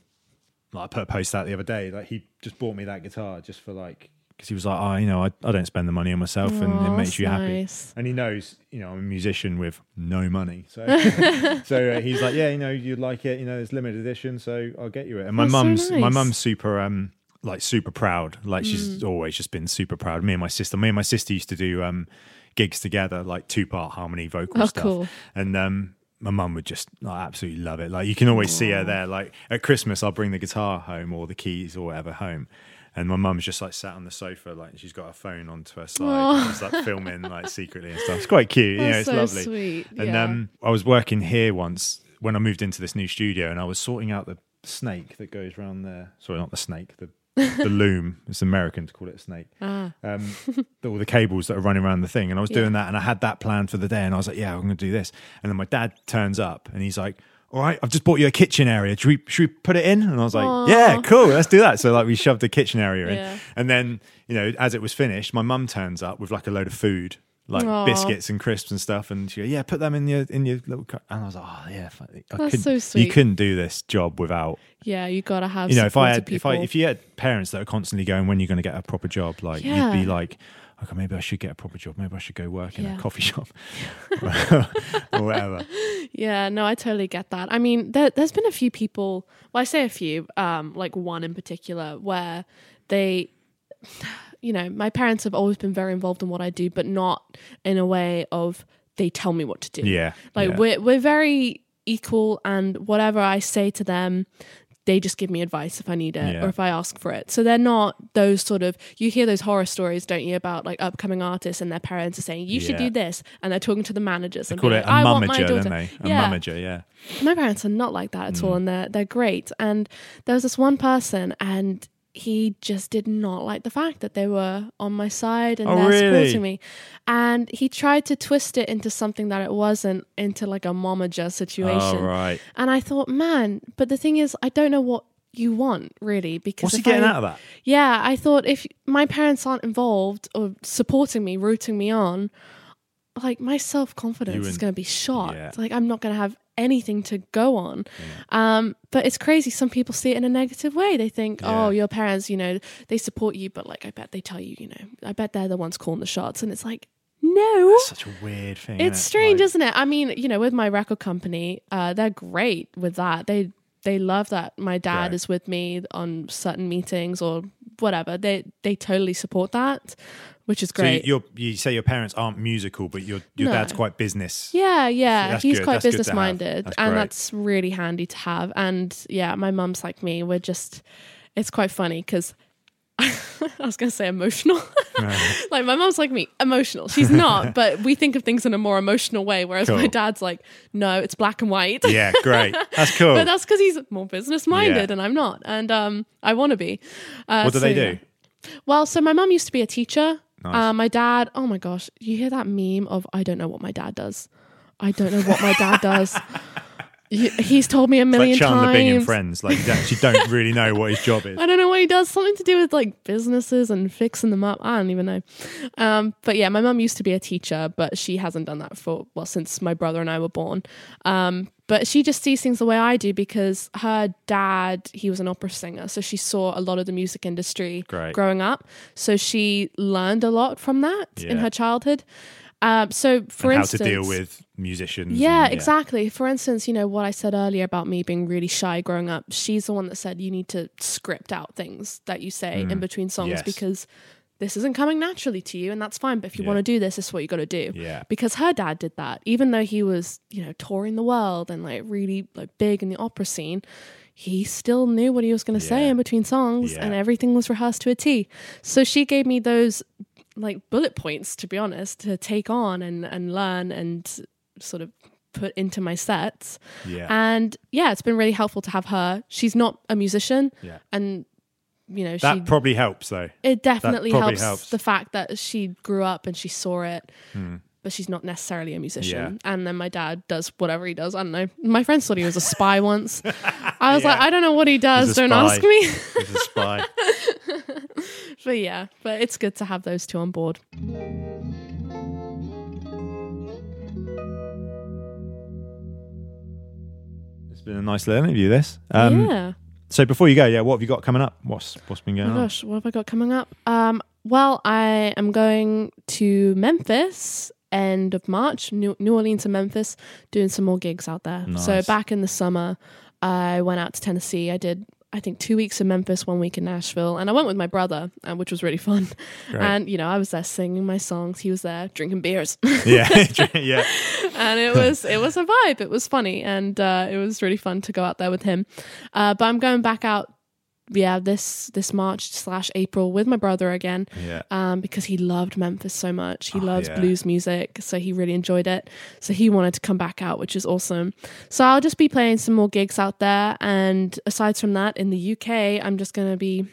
like I put a post out the other day, like he just bought me that guitar just for like because he was like, oh, you know, I, I don't spend the money on myself and it makes you happy. nice. And he knows, you know, I'm a musician with no money, so so uh, he's like, yeah, you know, you'd like it, you know, it's limited edition, so I'll get you it. And my That's so mum's my mum's super um like super proud, like Mm. she's always just been super proud. Me and my sister, me and my sister used to do um gigs together, like two part harmony vocal Oh, stuff, cool. and um my mum would just like, absolutely love it. Like you can always see her there. Like at Christmas, I'll bring the guitar home or the keys or whatever home. And my mum's just like sat on the sofa, like she's got her phone onto her side, she's like filming like secretly and stuff. It's quite cute, you know. It's so lovely. sweet, And yeah. um, I was working here once when I moved into this new studio, and I was sorting out the snake that goes around there. Sorry, not the snake, the the loom. It's American to call it a snake. Ah. Um, the- all the cables that are running around the thing, and I was Yeah. doing that, and I had that plan for the day, and I was like, "Yeah, I'm going to do this." And then my dad turns up, and he's like. All right, I've just bought you a kitchen area. Should we, should we put it in? And I was like, Aw. yeah, cool, let's do that. So like we shoved the kitchen area in. Yeah. And then, you know, as it was finished, my mum turns up with like a load of food, like Aw. biscuits and crisps and stuff. And she goes, yeah, put them in your in your little cup. And I was like, oh yeah. I That's so You couldn't do this job without, yeah you gotta have you know, if I had, if I, if you had parents that are constantly going, when you're going to get a proper job, like you'd be like, okay, maybe I should get a proper job. Maybe I should go work in Yeah. a coffee shop or whatever. Yeah, no, I totally get that. I mean, there, there's been a few people. Well, I say a few, um, like one in particular, where they, you know, my parents have always been very involved in what I do, but not in a way of they tell me what to do. Yeah. like yeah. we're we're very equal, and whatever I say to them. They just give me advice if I need it Yeah. or if I ask for it. So they're not those sort of you hear those horror stories, don't you, about like upcoming artists and their parents are saying, You should Yeah. do this and they're talking to the managers and Call it like, a I want my mummager, don't they? A yeah mummager, yeah. my parents are not like that at Mm. all and they're they're great and there was this one person and he just did not like the fact that they were on my side and Oh, they're really? supporting me and he tried to twist it into something that it wasn't into like a momager situation Oh, right. and i thought man but the thing is i don't know what you want really because What's he getting I- out of that? yeah i thought if my parents aren't involved or supporting me rooting me on like my self confidence is going to be shot. yeah. Like I'm not going to have anything to go on. Um, but it's crazy. Some people see it in a negative way. They think, Yeah. oh, your parents, you know, they support you, but like, I bet they tell you, you know, I bet they're the ones calling the shots. And it's like, no. Such a weird thing. It's isn't strange, Like- isn't it? I mean, you know, with my record company, uh, they're great with that. They they love that my dad Right. is with me on certain meetings or whatever. They they totally support that, which is So you, great. you're, you say your parents aren't musical, but your your No. dad's quite business. yeah, yeah, That's he's good. quite That's good to have. business minded, That's and that's really handy to have. And yeah, my mum's like me. We're just, it's quite funny because. I was going to say emotional. like my mom's like me, emotional. She's not, but we think of things in a more emotional way. Whereas my dad's like, no, it's black and white. yeah, great. That's cool. but that's because he's more business minded Yeah. and I'm not, and um, I want to be. Uh, what do so, they do? Well, so my mum used to be a teacher. Nice. Uh, my dad, oh my gosh, you hear that meme of I don't know what my dad does. I don't know what my dad does. He- He's told me a It's million like Chandler Bing and times. Friends. Like you actually don't really know what his job is. I don't know what he does. Something to do with like businesses and fixing them up. I don't even know. Um, but yeah, my mum used to be a teacher, but she hasn't done that for well since my brother and I were born. Um, but she just sees things the way I do because her dad, he was an opera singer, so she saw a lot of the music industry Great. growing up. So she learned a lot from that in her childhood. Um, so for and how to deal with musicians. yeah, and- exactly. For instance, you know, what I said earlier about me being really shy growing up, she's the one that said you need to script out things that you say in between songs Mm. Yes. because this isn't coming naturally to you and that's fine. But if you Yeah. want to do this, this is what you got to do. Yeah. Because her dad did that. Even though he was, you know, touring the world and like really like big in the opera scene, he still knew what he was going to say in between songs Yeah. and everything was rehearsed to a T. So she gave me those like bullet points to be honest to take on and and learn and sort of put into my sets Yeah. and yeah it's been really helpful to have her she's not a musician Yeah. and you know that she probably helps though. it definitely helps, helps. the fact that she grew up and she saw it hmm. but she's not necessarily a musician Yeah. and then my dad does whatever he does i don't know my friends thought he was a spy once i was like i don't know what he does don't spy. ask me He's a spy. but yeah but it's good to have those two on board it's been a nice little interview. This. Um, yeah So before you go, yeah, what have you got coming up? What's what's been going Oh on? gosh, what have I got coming up? Um, well, I am going to Memphis end of March, New, New Orleans and Memphis, doing some more gigs out there. So back in the summer, I went out to Tennessee. I did. I think two weeks in Memphis, one week in Nashville, and I went with my brother, uh, which was really fun. Great. And you know, I was there singing my songs. He was there drinking beers, yeah, yeah. and it was it was a vibe. It was funny, and uh, it was really fun to go out there with him. Uh, but I'm going back out, yeah, this this March slash April with my brother again, Yeah. um, because he loved Memphis so much. He Oh, loves yeah. blues music, so he really enjoyed it. So he wanted to come back out, which is awesome. So I'll just be playing some more gigs out there, and aside from that, in the UK, I'm just going to be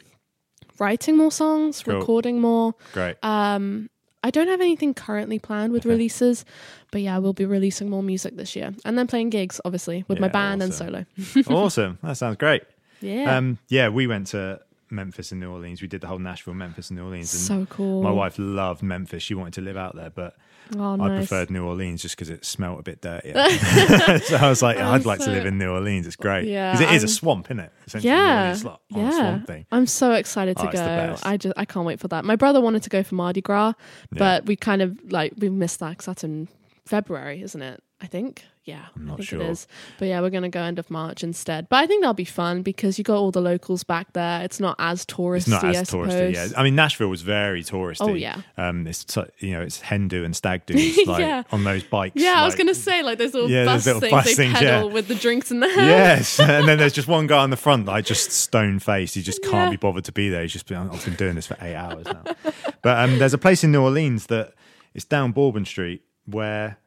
writing more songs, Cool. recording more. Great. Um, I don't have anything currently planned with Okay. releases, but yeah, we'll be releasing more music this year, and then playing gigs, obviously, with my band awesome. and solo. awesome. That sounds great. Yeah, Um, yeah, we went to Memphis and New Orleans. We did the whole Nashville, Memphis, and New Orleans. And so cool. my wife loved Memphis. She wanted to live out there, but oh, I preferred New Orleans just because it smelt a bit dirtier. so I was like, Oh, I'd like to live in New Orleans. It's great. Yeah, Because it is a I'm- swamp, isn't it? Essentially, Yeah, like a yeah. swamp thing. I'm so excited to Oh, go. I just I can't wait for that. My brother wanted to go for Mardi Gras, but we kind of like we missed that because that's in February, isn't it? I think. Yeah, I'm I not think sure. it is. But yeah, we're gonna go end of March instead. But I think that'll be fun because you got all the locals back there. It's not as touristy. It's not I as touristy. suppose. Yeah, I mean Nashville was very touristy. Oh, yeah. um, it's you know it's hen do and stag do's like Yeah. on those bikes. Yeah, I was gonna say like those little Yeah, bus those little things bus they things, pedal yeah. with the drinks in the hand. Yes, and then there's just one guy on the front, like just stone faced. He just can't Yeah. be bothered to be there. He's just been, I've been doing this for eight hours now. But um, there's a place in New Orleans that it's down Bourbon Street where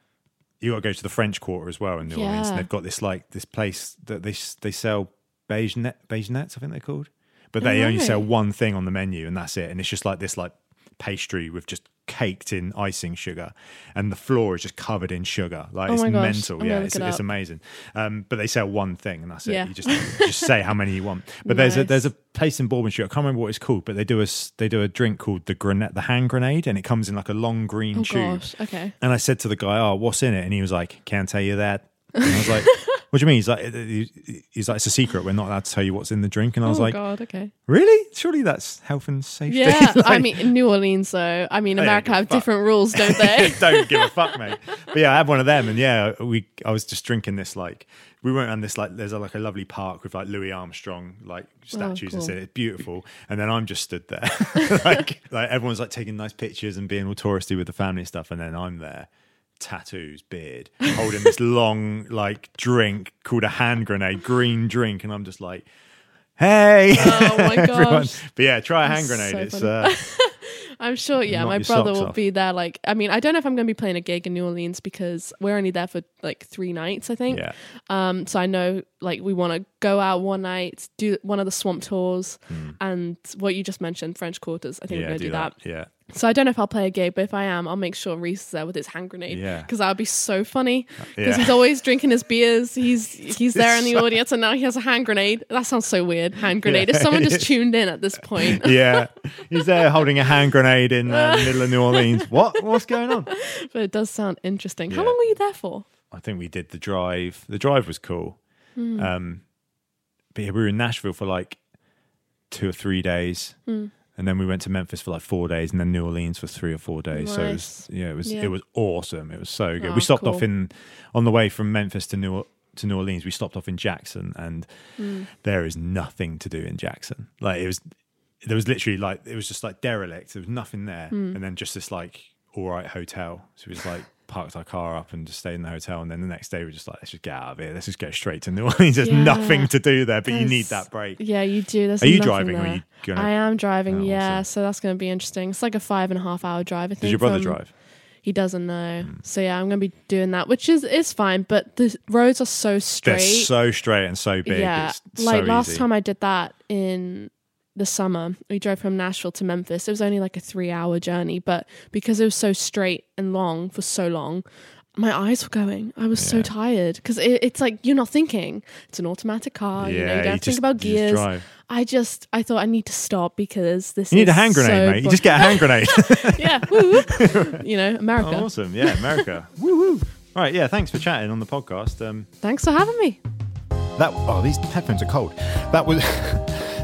you got to go to the French Quarter as well in New Orleans. And they've got this like this place that they they sell beignet beige nets, I think they're called, but they only right. sell one thing on the menu, and that's it. And it's just like this like pastry with just caked in icing sugar, and the floor is just covered in sugar. Like Oh it's gosh, mental. I'm yeah, it's, it it's amazing. Um, but they sell one thing, and that's it. You just just say how many you want. But there's a there's a place in Bourbon Street. I can't remember what it's called, but they do a they do a drink called the grenade, the hand grenade, and it comes in like a long green Oh tube. gosh. Okay. And I said to the guy, "Oh, what's in it?" And he was like, "Can't tell you that." And I was like, "What do you mean?" He's like, "He's like, it's a secret. We're not allowed to tell you what's in the drink." And I was oh like, God, okay. "Really? Surely that's health and safety." Yeah, I mean, in New Orleans, though. I mean, America have different rules, don't they? don't give a fuck, mate. But yeah, I had one of them, and yeah, we. I was just drinking this like we went around this like there's a, like a lovely park with like Louis Armstrong like oh, statues and cool. said it's beautiful, and then I'm just stood there like like everyone's like taking nice pictures and being all touristy with the family stuff, and then I'm there. Tattoos, beard, holding this long like drink called a hand grenade, green drink, and I'm just like, "Hey, Oh my everyone!" gosh. But yeah, try a hand That's grenade. so it's uh, I'm sure, yeah, my brother will off. be there. Like, I mean, I don't know if I'm going to be playing a gig in New Orleans because we're only there for like three nights, I think. yeah, Um, so I know like we want to go out one night, do one of the swamp tours, and what you just mentioned, French Quarters. I think yeah, we're going to do that. Yeah, So I don't know if I'll play a gig, but if I am, I'll make sure Reese is there with his hand grenade. Yeah. Because that would be so funny. Because Yeah. he's always drinking his beers. He's he's there in the audience, and now he has a hand grenade. That sounds so weird. Hand grenade. If someone just tuned in at this point, yeah. He's there holding a hand grenade in uh, the middle of New Orleans. What? What's going on? but it does sound interesting. How long were you there for? I think we did the drive. The drive was cool. Hmm. Um, but yeah, we were in Nashville for like two or three days, Hmm. And then we went to Memphis for like four days, and then New Orleans for three or four days. So it was, yeah, it was Yeah. it was awesome. It was so good. Oh, we stopped cool. off in on the way from Memphis to New to New Orleans. We stopped off in Jackson, and Hmm. there is nothing to do in Jackson. Like it was, there was literally like it was just like derelict. There was nothing there, Hmm. and then just this like all right hotel. So it was like parked our car up and just stayed in the hotel. And then the next day we were just like, let's just get out of here. Let's just go straight to New Orleans. There's Yeah. nothing to do there, but you need that break. Yeah, you do. There's Are you driving or are you gonna- I am driving. Oh, yeah, awesome. so that's going to be interesting. It's like a five and a half hour drive. I think. Does your brother from- drive? He doesn't know. Hmm. So yeah, I'm going to be doing that, which is is fine. But the roads are so straight. They're so straight and so big. yeah, It's like so last easy. time I did that in the summer, we drove from Nashville to Memphis. It was only like a three hour journey, but because it was so straight and long for so long, my eyes were going. I was so tired because it, it's like you're not thinking. It's an automatic car. you know, you Yeah, don't you have to just- think about just gears. drive. I just, I thought I need to stop because this. You need a hand grenade, so mate. You just get a hand grenade. yeah, woo, woo. you know, America. Oh, awesome. Yeah, America. woo woo. All right. Yeah. Thanks for chatting on the podcast. Um, Thanks for having me. That oh, these headphones are cold. That was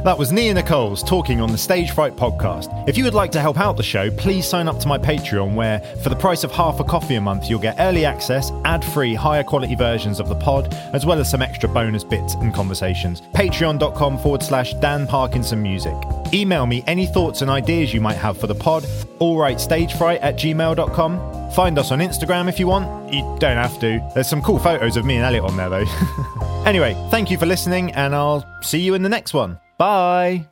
that was Nia Nicholls talking on the Stage Fright podcast. If you would like to help out the show, please sign up to my Patreon, where for the price of half a coffee a month, you'll get early access, ad-free, higher quality versions of the pod, as well as some extra bonus bits and conversations. Patreon.com forward slash Dan Parkinson Music. Email me any thoughts and ideas you might have for the pod. Alrightstagefright at gmail.com. Find us on Instagram if you want. You don't have to. There's some cool photos of me and Elliot on there though. Anyway, thank you for listening, and I'll see you in the next one. Bye.